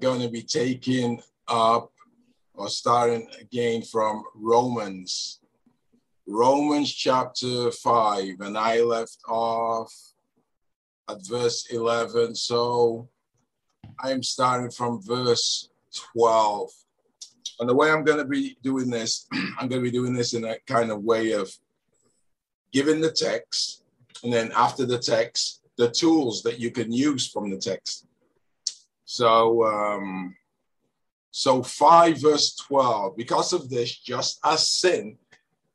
going to be taking up or starting again from Romans. Romans chapter 5, and I left off at verse 11. So I am starting from verse 12. And the way I'm going to be doing this, I'm going to be doing this in a kind of way of giving the text, and then after the text, the tools that you can use from the text. So, um, so 5 verse 12, because of this, just as sin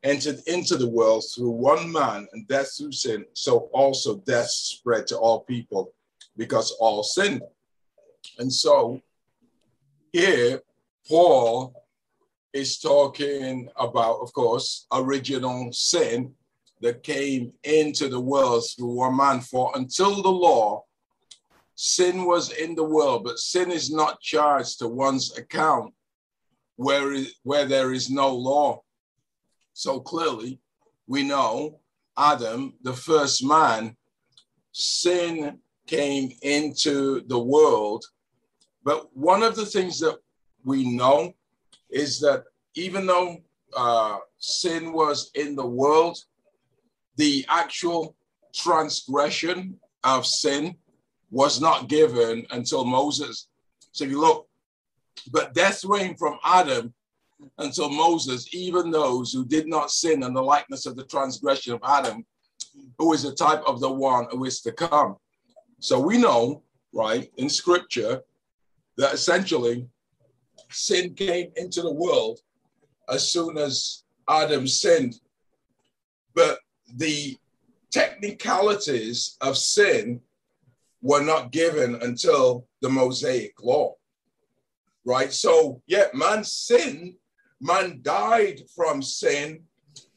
entered into the world through one man and death through sin, so also death spread to all people because all sinned. And so here, Paul is talking about, of course, original sin that came into the world through one man. For until the law, sin was in the world, but sin is not charged to one's account where, where there is no law. So clearly, we know Adam, the first man, sin came into the world. But one of the things that we know is that even though uh, sin was in the world, the actual transgression of sin was not given until Moses. So if you look, but death reigned from Adam until Moses, even those who did not sin in the likeness of the transgression of Adam, who is a type of the one who is to come. So we know, right, in scripture, that essentially sin came into the world as soon as Adam sinned. But the technicalities of sin were not given until the Mosaic law. Right? So, yeah, man sinned, man died from sin,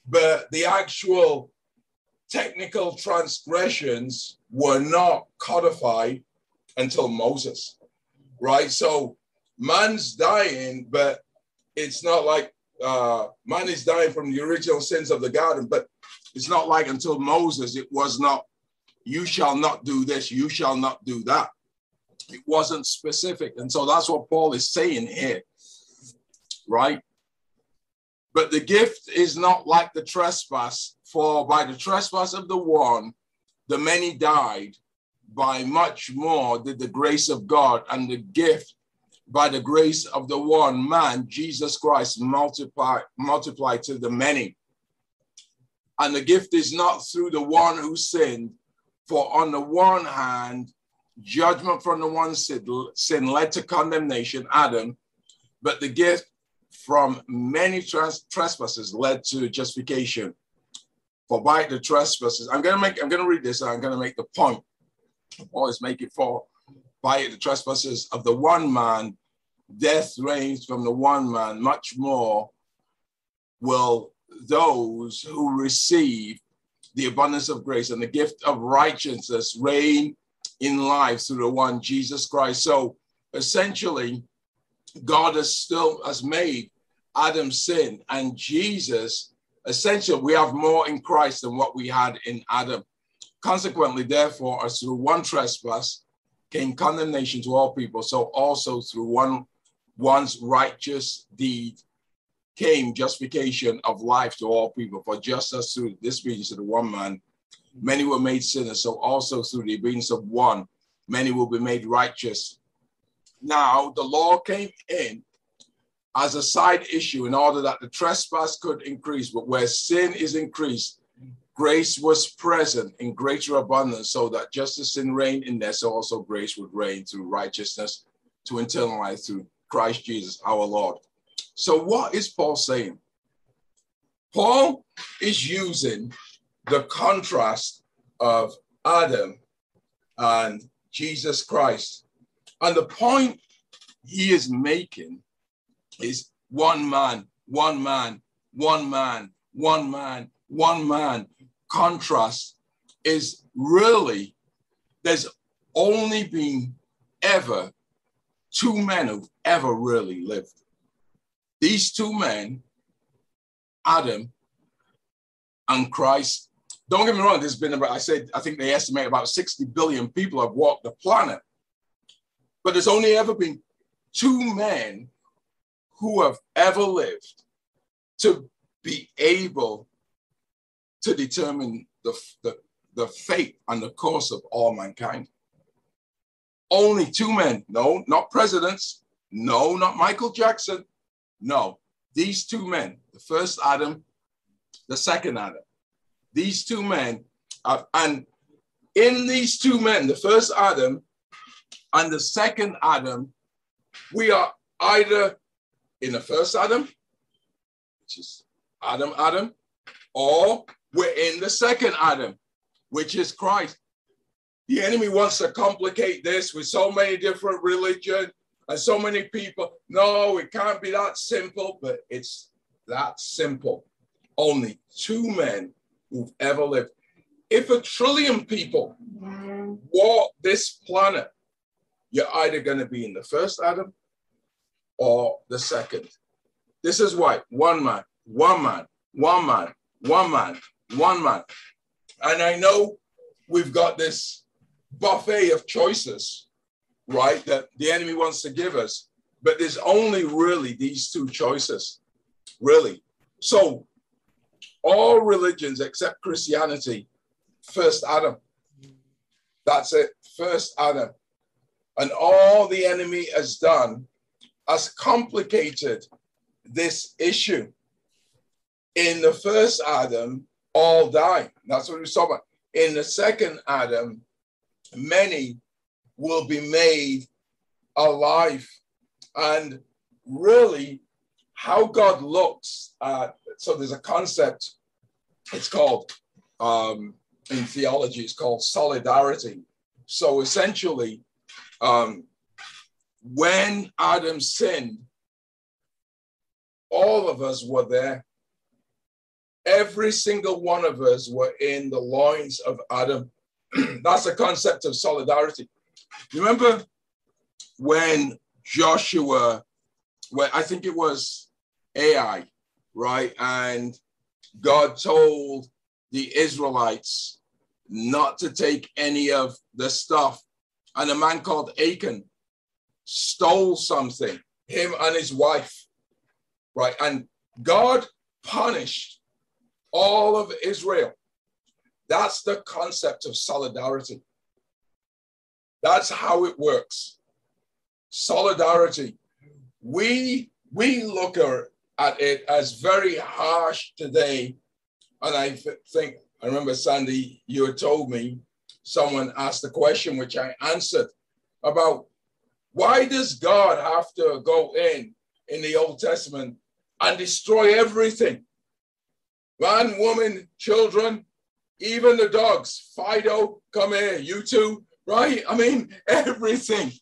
but the actual technical transgressions were not codified until Moses. Right? So, man's dying, but it's not like uh, man is dying from the original sins of the garden, but it's not like until Moses, it was not, you shall not do this, you shall not do that. It wasn't specific. And so that's what Paul is saying here, right? But the gift is not like the trespass, for by the trespass of the one, the many died. By much more did the grace of God and the gift by the grace of the one man, Jesus Christ, multiply, multiply to the many. And the gift is not through the one who sinned, for on the one hand, judgment from the one sin led to condemnation, Adam, but the gift from many trespasses led to justification. For by the trespasses, I'm gonna make, I'm gonna read this, and I'm gonna make the point. Always make it for by the trespasses of the one man, death reigns from the one man, much more will those who receive the abundance of grace and the gift of righteousness reign in life through the one Jesus Christ. So essentially, God has still has made Adam sin and Jesus. Essentially, we have more in Christ than what we had in Adam. Consequently, therefore, as through one trespass, came condemnation to all people, so also through one one's righteous deed came justification of life to all people. For just as through this obedience of the one man, many were made sinners, so also through the obedience of one, many will be made righteous. Now the law came in as a side issue in order that the trespass could increase, but where sin is increased, grace was present in greater abundance, so that just as sin reigned in there, so also grace would reign through righteousness to eternal life through Christ Jesus our Lord. So, what is Paul saying? Paul is using the contrast of Adam and Jesus Christ. And the point he is making is one man, one man, one man, one man, one man, contrast is really, there's only been ever two men who've ever really lived. These two men, Adam and Christ, don't get me wrong, there's been I said, I think they estimate about 60 billion people have walked the planet. But there's only ever been two men who have ever lived to be able to determine the, the, the fate and the course of all mankind. Only two men. No, not presidents. No, not Michael Jackson. No, these two men, the first Adam, the second Adam. These two men, have, and in these two men, the first Adam and the second Adam, we are either in the first Adam, which is Adam, Adam, or we're in the second Adam, which is Christ. The enemy wants to complicate this with so many different religions and so many people. No, it can't be that simple, but it's that simple. Only two men who've ever lived. If a trillion people walk this planet, you're either going to be in the first Adam or the second. This is why one man, one man, one man, one man, one man. And I know we've got this buffet of choices, right, that the enemy wants to give us, but there's only really these two choices, really. So all religions except Christianity, first Adam. That's it, first Adam. And all the enemy has done has complicated this issue. In the first Adam, all die. That's what we saw about. In the second Adam, many will be made alive. And really, how God looks at, so there's a concept, it's called, um, in theology, it's called solidarity. So essentially, um, when Adam sinned, all of us were there. Every single one of us were in the loins of Adam. That's the concept of solidarity. Remember when Joshua, when I think it was Ai, right? And God told the Israelites not to take any of the stuff. And a man called Achan stole something, him and his wife, right? And God punished all of Israel. That's the concept of solidarity. That's how it works. Solidarity. We we look at it as very harsh today, and I think I remember Sandy, you had told me someone asked a question which I answered about why does God have to go in in the Old Testament and destroy everything? Man, woman, children, even the dogs. Fido, come here, you two, right? I mean, everything.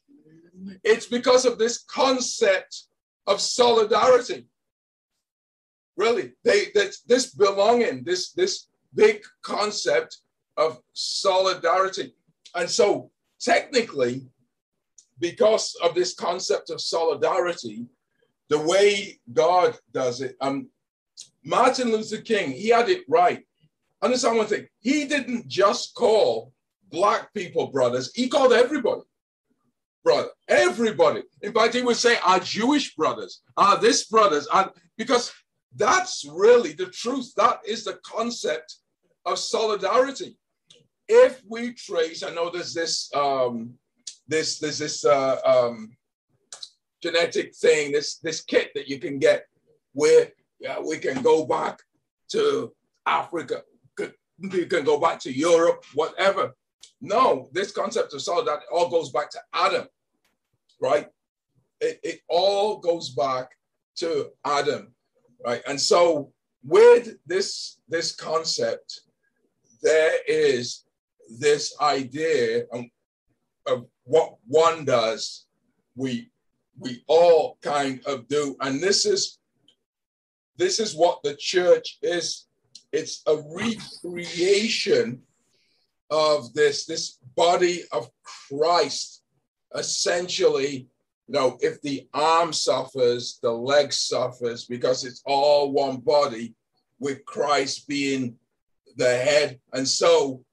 It's because of this concept of solidarity. Really, they that this belonging, this this big concept of solidarity. And so technically, because of this concept of solidarity, the way God does it, um, Martin Luther King, he had it right. Understand one thing, he didn't just call black people brothers, he called everybody brother, everybody. In fact, he would say our Jewish brothers, our this brothers, and because that's really the truth. That is the concept of solidarity. If we trace, I know there's this um, this there's this uh, um, genetic thing, this this kit that you can get where yeah, we can go back to Africa, we can go back to Europe, whatever. No, this concept of solidarity all goes back to Adam, right? It, it all goes back to Adam, right? And so with this this concept, there is this idea of what one does, we we all kind of do, and this is this is what the church is. It's a recreation of this this body of Christ. Essentially, you know, if the arm suffers, the leg suffers because it's all one body, with Christ being the head. And so,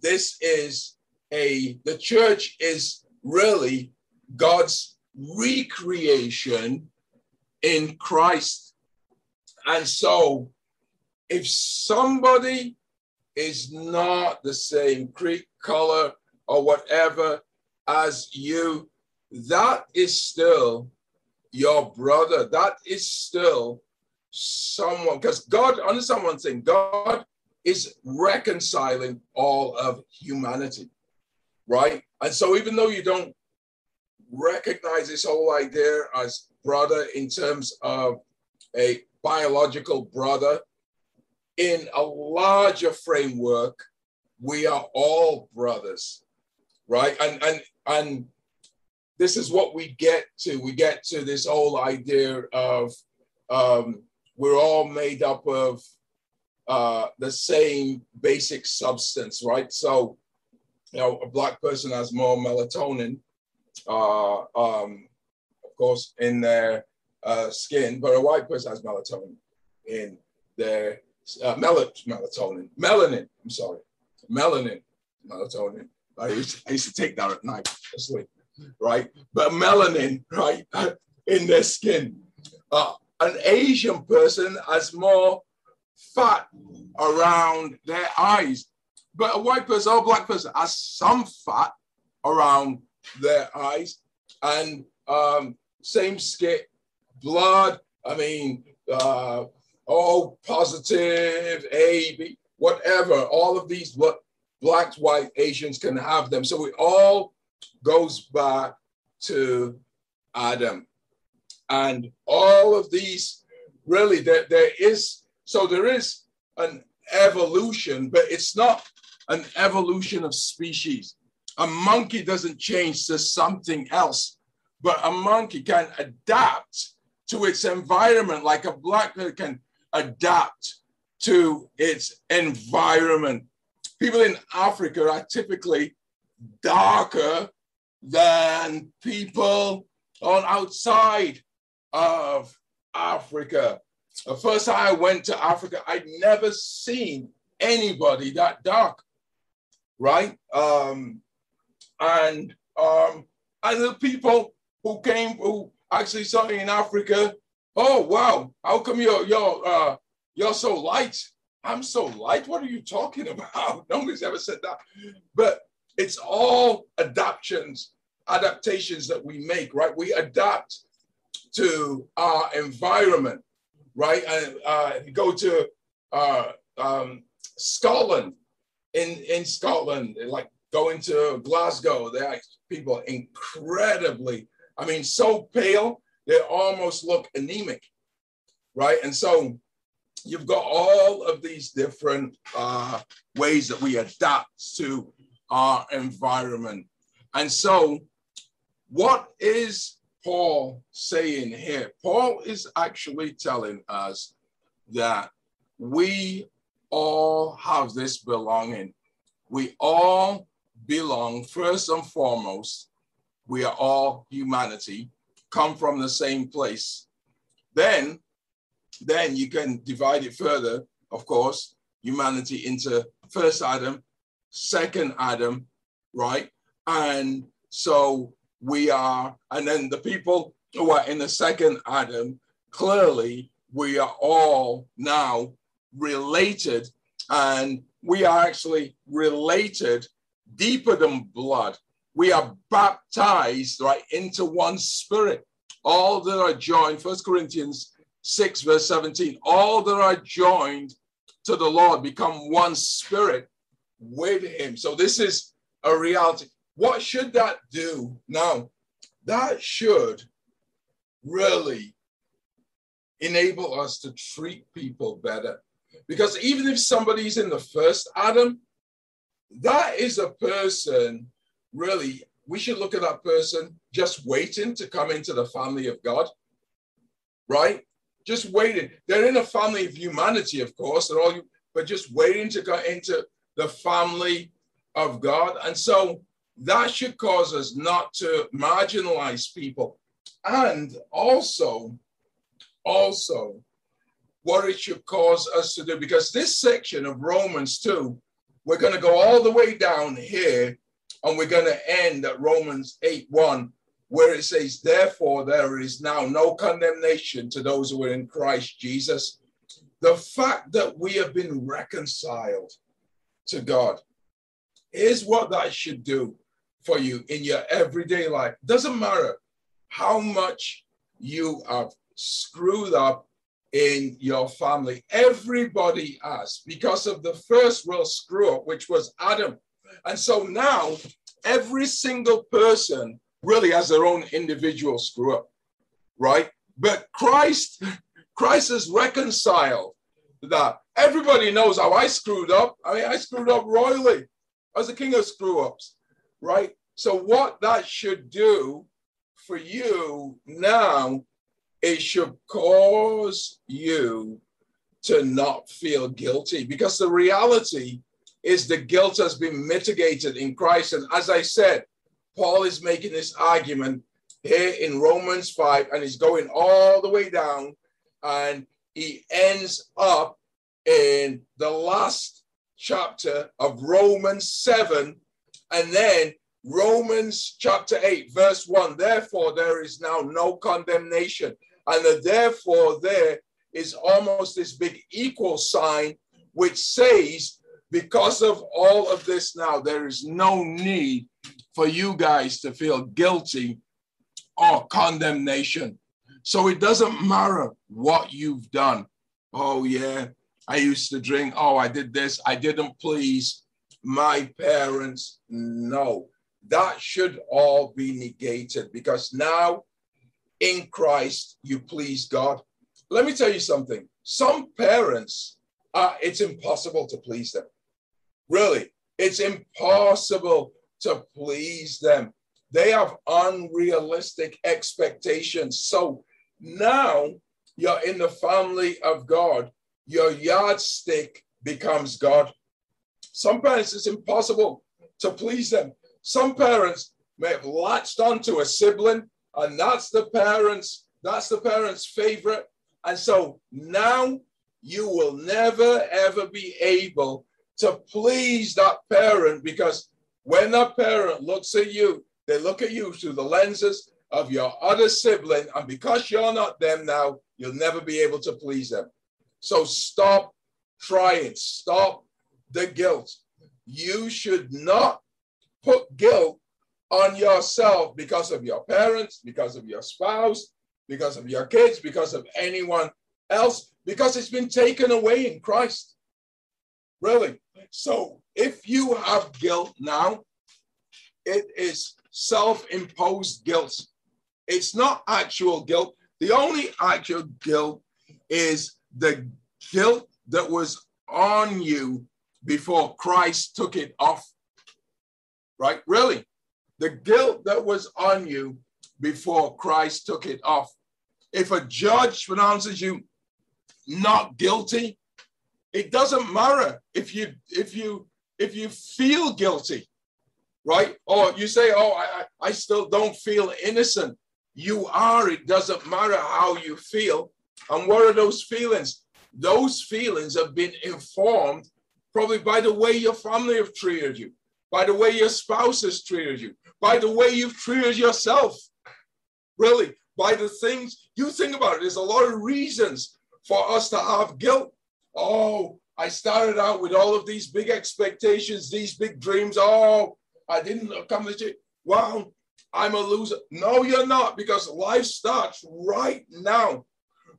this is a the church is really God's recreation in Christ. And so, if somebody is not the same creed, color, or whatever as you, that is still your brother. That is still someone, because God, understand one thing God is reconciling all of humanity, right? And so, even though you don't recognize this whole idea as brother in terms of a biological brother, in a larger framework, we are all brothers, right? And and and this is what we get to. We get to this whole idea of um, we're all made up of uh, the same basic substance, right? So, you know, a black person has more melatonin, uh, um, of course, in their uh, skin, but a white person has melatonin in their uh, mel- melatonin, melanin. I'm sorry, melanin, melatonin. I used, to, I used to take that at night, asleep, right? But melanin, right, in their skin. Uh, an Asian person has more fat around their eyes, but a white person or a black person has some fat around their eyes, and um, same skin, blood. I mean, uh, oh, positive, A, B, whatever. All of these, what blacks, white, Asians can have them. So it all goes back to Adam. And all of these, really, there, there is, so there is an evolution, but it's not an evolution of species. A monkey doesn't change to something else, but a monkey can adapt to its environment like a black can adapt to its environment. People in Africa are typically darker than people on outside of Africa. The first time I went to Africa, I'd never seen anybody that dark, right? Um, and um, and the people who came who actually saw me in Africa oh wow, how come you're you're uh, you're so light? I'm so light. What are you talking about? Nobody's ever said that. But it's all adaptations, adaptations that we make, right? We adapt to our environment, right? And uh, go to uh, um, Scotland, in in Scotland, like going to Glasgow, there are people incredibly, I mean, so pale they almost look anemic, right? And so you've got all of these different uh, ways that we adapt to our environment. And so, what is Paul saying here? Paul is actually telling us that we all have this belonging. We all belong, first and foremost, we are all humanity come from the same place. Then, then you can divide it further, of course, humanity into first Adam, second Adam, right? And so we are, and then the people who are in the second Adam, clearly we are all now related, and we are actually related deeper than blood we are baptized right into one spirit. All that are joined, First Corinthians 6, verse 17, all that are joined to the Lord become one spirit with him. So this is a reality. What should that do? Now, that should really enable us to treat people better. Because even if somebody's in the first Adam, that is a person really, we should look at that person just waiting to come into the family of God, right? Just waiting. They're in a family of humanity, of course, they're all, but just waiting to go into the family of God. And so that should cause us not to marginalize people. And also, also, what it should cause us to do, because this section of Romans 2, we're going to go all the way down here and we're going to end at Romans 8 1. where it says, Therefore, there is now no condemnation to those who are in Christ Jesus. The fact that we have been reconciled to God is what that should do for you in your everyday life. Doesn't matter how much you have screwed up in your family. Everybody has because of the first real screw up, which was Adam. And so now every single person really has their own individual screw up, right? But Christ, Christ is reconciled that. Everybody knows how I screwed up. I mean, I screwed up royally. I was the king of screw ups, right? So, what that should do for you now, it should cause you to not feel guilty because the reality is the guilt has been mitigated in Christ. And as I said, Paul is making this argument here in Romans 5, and he's going all the way down, and he ends up in the last chapter of Romans 7, and then Romans chapter 8, verse 1. Therefore, there is now no condemnation. And the therefore there is almost this big equal sign, which says, because of all of this now, there is no need for you guys to feel guilty or condemnation. So it doesn't matter what you've done. Oh, yeah, I used to drink. Oh, I did this. I didn't please my parents. No, that should all be negated because now in Christ you please God. Let me tell you something. Some parents, uh, it's impossible to please them. Really, it's impossible to please them. They have unrealistic expectations. So now you're in the family of God, your yardstick becomes God. Some parents, it's impossible to please them. Some parents may have latched onto a sibling, and that's the parents, that's the parents' favorite. And so now you will never ever be able to please that parent because when that parent looks at you, they look at you through the lenses of your other sibling. And because you're not them now, you'll never be able to please them. So stop trying, stop the guilt. You should not put guilt on yourself because of your parents, because of your spouse, because of your kids, because of anyone else, because it's been taken away in Christ. Really. So if you have guilt now, it is self imposed guilt. It's not actual guilt. The only actual guilt is the guilt that was on you before Christ took it off. Right? Really? The guilt that was on you before Christ took it off. If a judge pronounces you not guilty, it doesn't matter if you if you if you feel guilty, right? Or you say, "Oh, I I still don't feel innocent." You are. It doesn't matter how you feel. And what are those feelings? Those feelings have been informed probably by the way your family have treated you, by the way your spouse has treated you, by the way you've treated yourself. Really, by the things you think about it. There's a lot of reasons for us to have guilt Oh, I started out with all of these big expectations, these big dreams. Oh, I didn't accomplish it. Wow, I'm a loser. No, you're not, because life starts right now.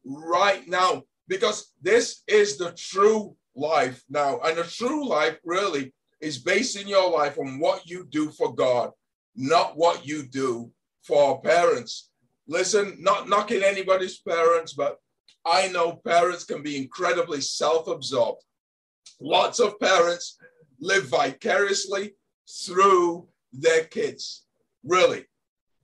Right now. Because this is the true life now. And the true life really is based in your life on what you do for God, not what you do for parents. Listen, not knocking anybody's parents, but I know parents can be incredibly self absorbed. Lots of parents live vicariously through their kids. Really.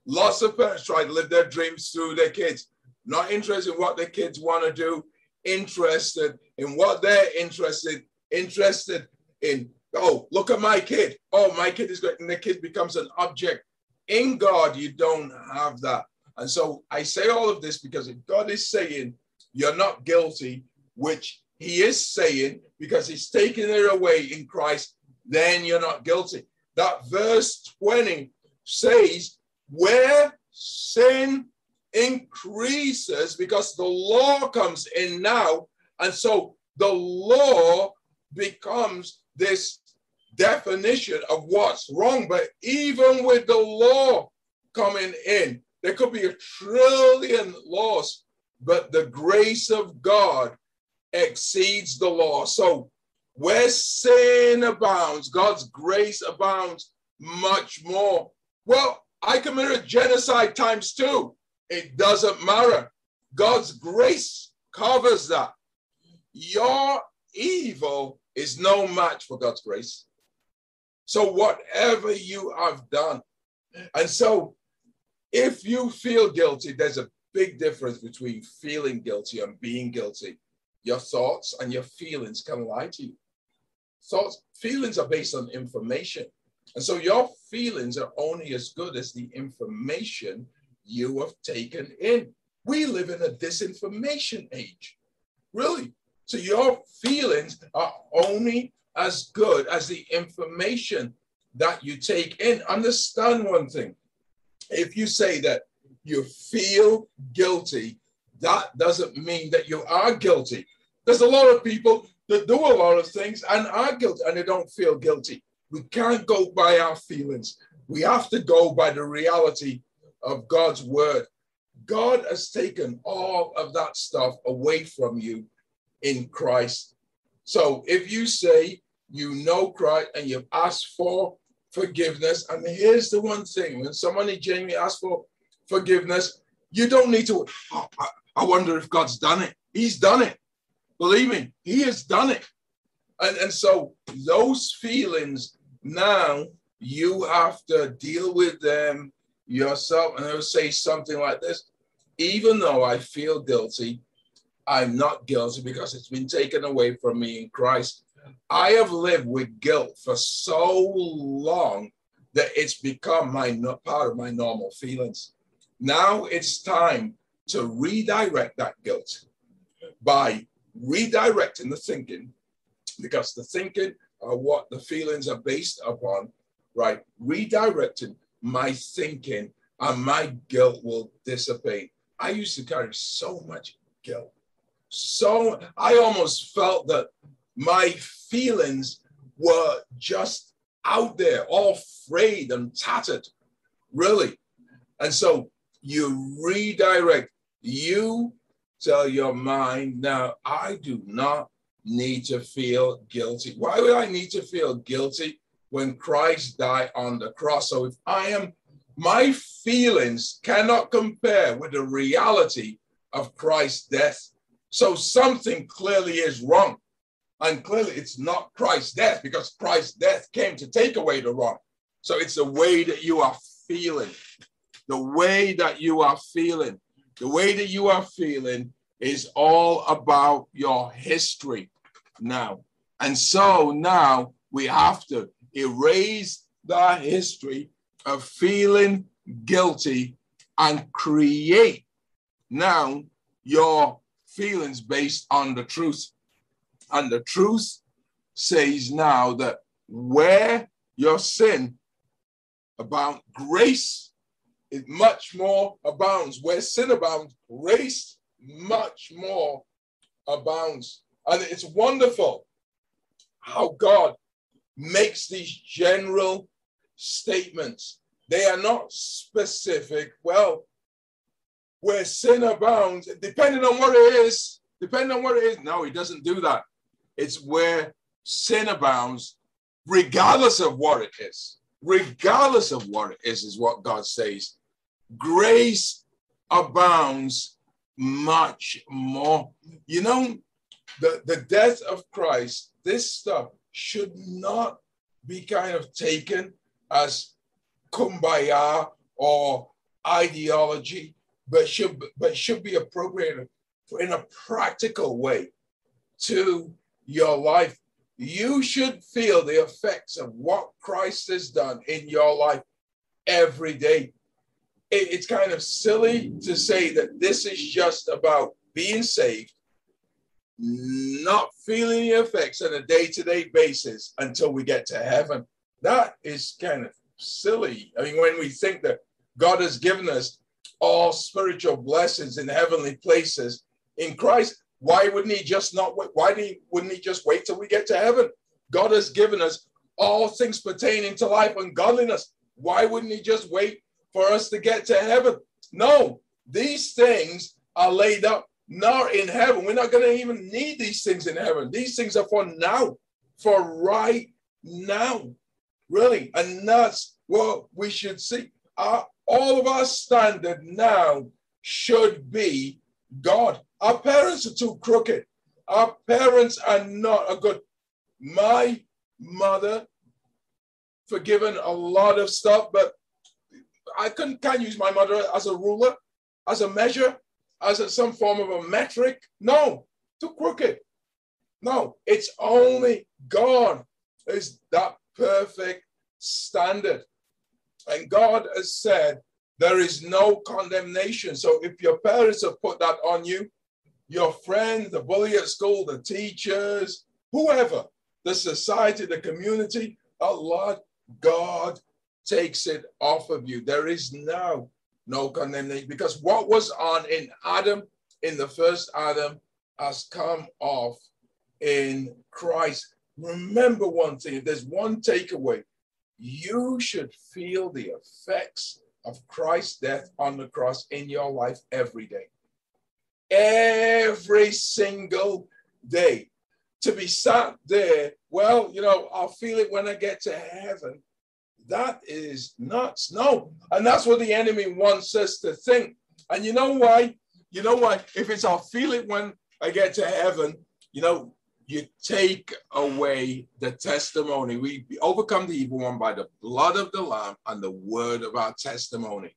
Lots of parents try to live their dreams through their kids, not interested in what their kids want to do, interested in what they're interested, interested in. Oh, look at my kid. Oh, my kid is great. And the kid becomes an object. In God, you don't have that. And so I say all of this because if God is saying you're not guilty, which he is saying because he's taking it away in Christ, then you're not guilty. That verse 20 says, Where sin increases because the law comes in now. And so the law becomes this definition of what's wrong. But even with the law coming in, there could be a trillion laws, but the grace of God exceeds the law. So where sin abounds, God's grace abounds much more. Well, I committed genocide times two. It doesn't matter. God's grace covers that. Your evil is no match for God's grace. So, whatever you have done, and so if you feel guilty, there's a big difference between feeling guilty and being guilty. Your thoughts and your feelings can lie to you. Thoughts, feelings are based on information. And so your feelings are only as good as the information you have taken in. We live in a disinformation age, really. So your feelings are only as good as the information that you take in. Understand one thing. If you say that you feel guilty, that doesn't mean that you are guilty. There's a lot of people that do a lot of things and are guilty and they don't feel guilty. We can't go by our feelings. We have to go by the reality of God's word. God has taken all of that stuff away from you in Christ. So if you say you know Christ and you've asked for forgiveness, and here's the one thing when somebody genuinely asks for forgiveness, you don't need to, oh, I wonder if God's done it. He's done it. Believe me, He has done it. And, and so those feelings now you have to deal with them yourself. And I would say something like this even though I feel guilty, I'm not guilty because it's been taken away from me in Christ. I have lived with guilt for so long that it's become my part of my normal feelings. Now it's time to redirect that guilt by redirecting the thinking, because the thinking are what the feelings are based upon, right? Redirecting my thinking and my guilt will dissipate. I used to carry so much guilt. So I almost felt that my feelings were just out there, all frayed and tattered, really. And so you redirect, you tell your mind, now I do not need to feel guilty. Why would I need to feel guilty when Christ died on the cross? So if I am, my feelings cannot compare with the reality of Christ's death. So something clearly is wrong. And clearly it's not Christ's death because Christ's death came to take away the wrong. So it's the way that you are feeling, the way that you are feeling, the way that you are feeling is all about your history now. And so now we have to erase the history of feeling guilty and create now your feelings based on the truth. And the truth says now that where your sin about grace is much more abounds. Where sin abounds, grace much more abounds. And it's wonderful how God makes these general statements. They are not specific. Well, where sin abounds, depending on what it is, depending on what it is. No, he doesn't do that. It's where sin abounds, regardless of what it is. Regardless of what it is, is what God says. Grace abounds much more. You know, the, the death of Christ, this stuff should not be kind of taken as kumbaya or ideology, but should but should be appropriated in a practical way to your life. You should feel the effects of what Christ has done in your life every day. It's kind of silly to say that this is just about being saved not feeling the effects on a day to day basis until we get to heaven. That is kind of silly. I mean, when we think that God has given us all spiritual blessings in heavenly places in Christ. Why wouldn't he just not wait? Why he, wouldn't he just wait till we get to heaven? God has given us all things pertaining to life and godliness. Why wouldn't he just wait for us to get to heaven? No, these things are laid up not in heaven. We're not going to even need these things in heaven. These things are for now, for right now, really. And that's what we should see. Our, all of our standard now should be God. Our parents are too crooked. Our parents are not a good. My mother forgiven a lot of stuff, but I can, can use my mother as a ruler, as a measure, as a, some form of a metric. No, too crooked. No, it's only God is that perfect standard. And God has said there is no condemnation. So if your parents have put that on you, your friends, the bully at school, the teachers, whoever, the society, the community, Allah, God takes it off of you. There is now no condemnation because what was on in Adam, in the first Adam, has come off in Christ. Remember one thing, if there's one takeaway, you should feel the effects of Christ's death on the cross in your life every day. Every single day. To be sat there, well, you know, I'll feel it when I get to heaven. That is nuts. No. And that's what the enemy wants us to think. And you know why? You know why? If it's I'll feel it when I get to heaven, you know, you take away the testimony. We overcome the evil one by the blood of the Lamb and the word of our testimony.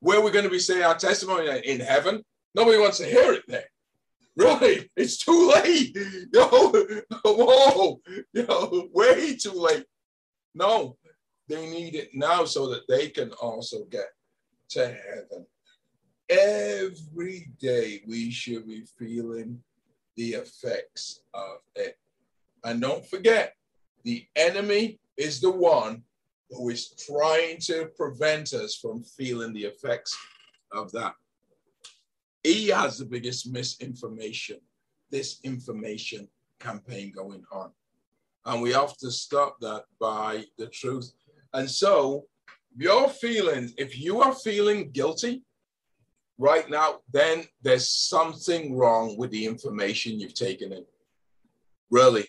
Where we're going to be saying our testimony in heaven, nobody wants to hear it there. Really, it's too late. Yo, whoa, yo, way too late. No, they need it now so that they can also get to heaven. Every day we should be feeling the effects of it. And don't forget, the enemy is the one who is trying to prevent us from feeling the effects of that. He has the biggest misinformation, this information campaign going on. And we have to stop that by the truth. And so, your feelings, if you are feeling guilty, right now, then there's something wrong with the information you've taken in. Really,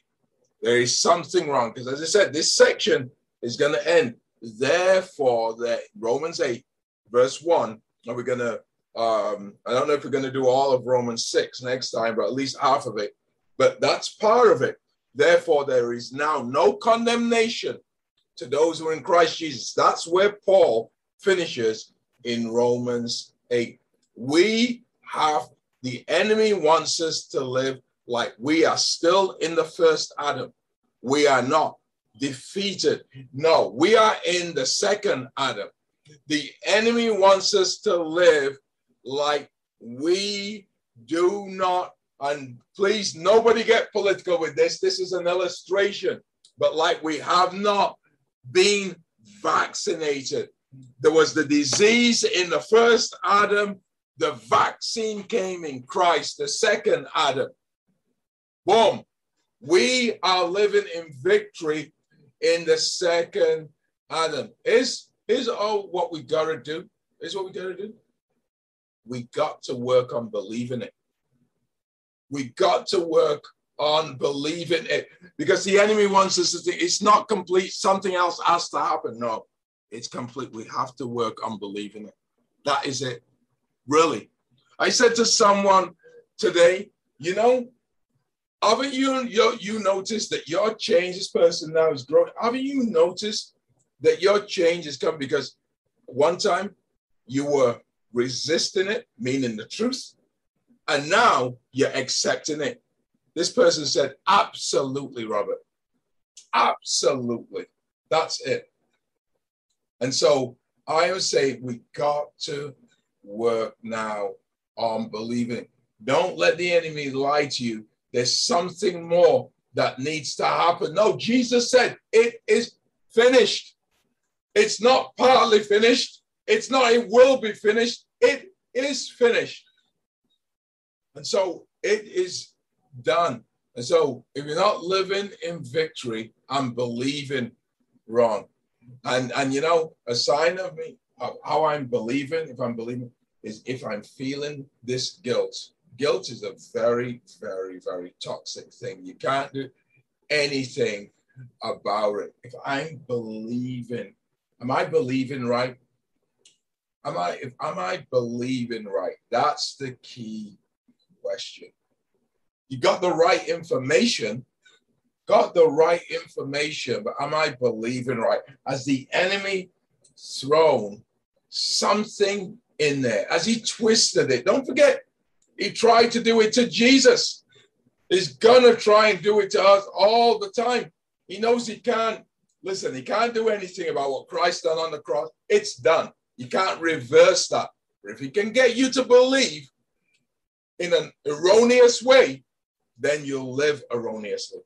there is something wrong because, as I said, this section is going to end. Therefore, the Romans 8, verse 1, and we're going to, um, I don't know if we're going to do all of Romans 6 next time, but at least half of it. But that's part of it. Therefore, there is now no condemnation to those who are in Christ Jesus. That's where Paul finishes in Romans 8. We have the enemy wants us to live like we are still in the first Adam. We are not defeated. No, we are in the second Adam. The enemy wants us to live like we do not, and please, nobody get political with this. This is an illustration, but like we have not been vaccinated. There was the disease in the first Adam, the vaccine came in Christ, the second Adam. Boom. We are living in victory in the second Adam. Is is all what we gotta do. Is what we gotta do. We got to work on believing it. We got to work on believing it because the enemy wants us to think it's not complete. Something else has to happen. No, it's complete. We have to work on believing it. That is it. Really. I said to someone today, you know, haven't you, you, you noticed that your change, this person now is growing? Haven't you noticed that your change is coming because one time you were resisting it, meaning the truth, and now you're accepting it. This person said, absolutely, Robert. Absolutely. That's it. And so I would say we got to work now on believing. Don't let the enemy lie to you. There's something more that needs to happen. No, Jesus said it is finished. It's not partly finished. It's not, it will be finished. It is finished. And so it is done. And so if you're not living in victory, I'm believing wrong. And and you know, a sign of me of how I'm believing, if I'm believing, is if I'm feeling this guilt. Guilt is a very, very, very toxic thing. You can't do anything about it. If I'm believing, am I believing right? Am I if am I believing right? That's the key question. You got the right information, got the right information, but am I believing right? Has the enemy thrown something in there? As he twisted it, don't forget, he tried to do it to Jesus. He's gonna try and do it to us all the time. He knows he can't. Listen, he can't do anything about what Christ done on the cross. It's done. You can't reverse that. But if he can get you to believe in an erroneous way, then you'll live erroneously.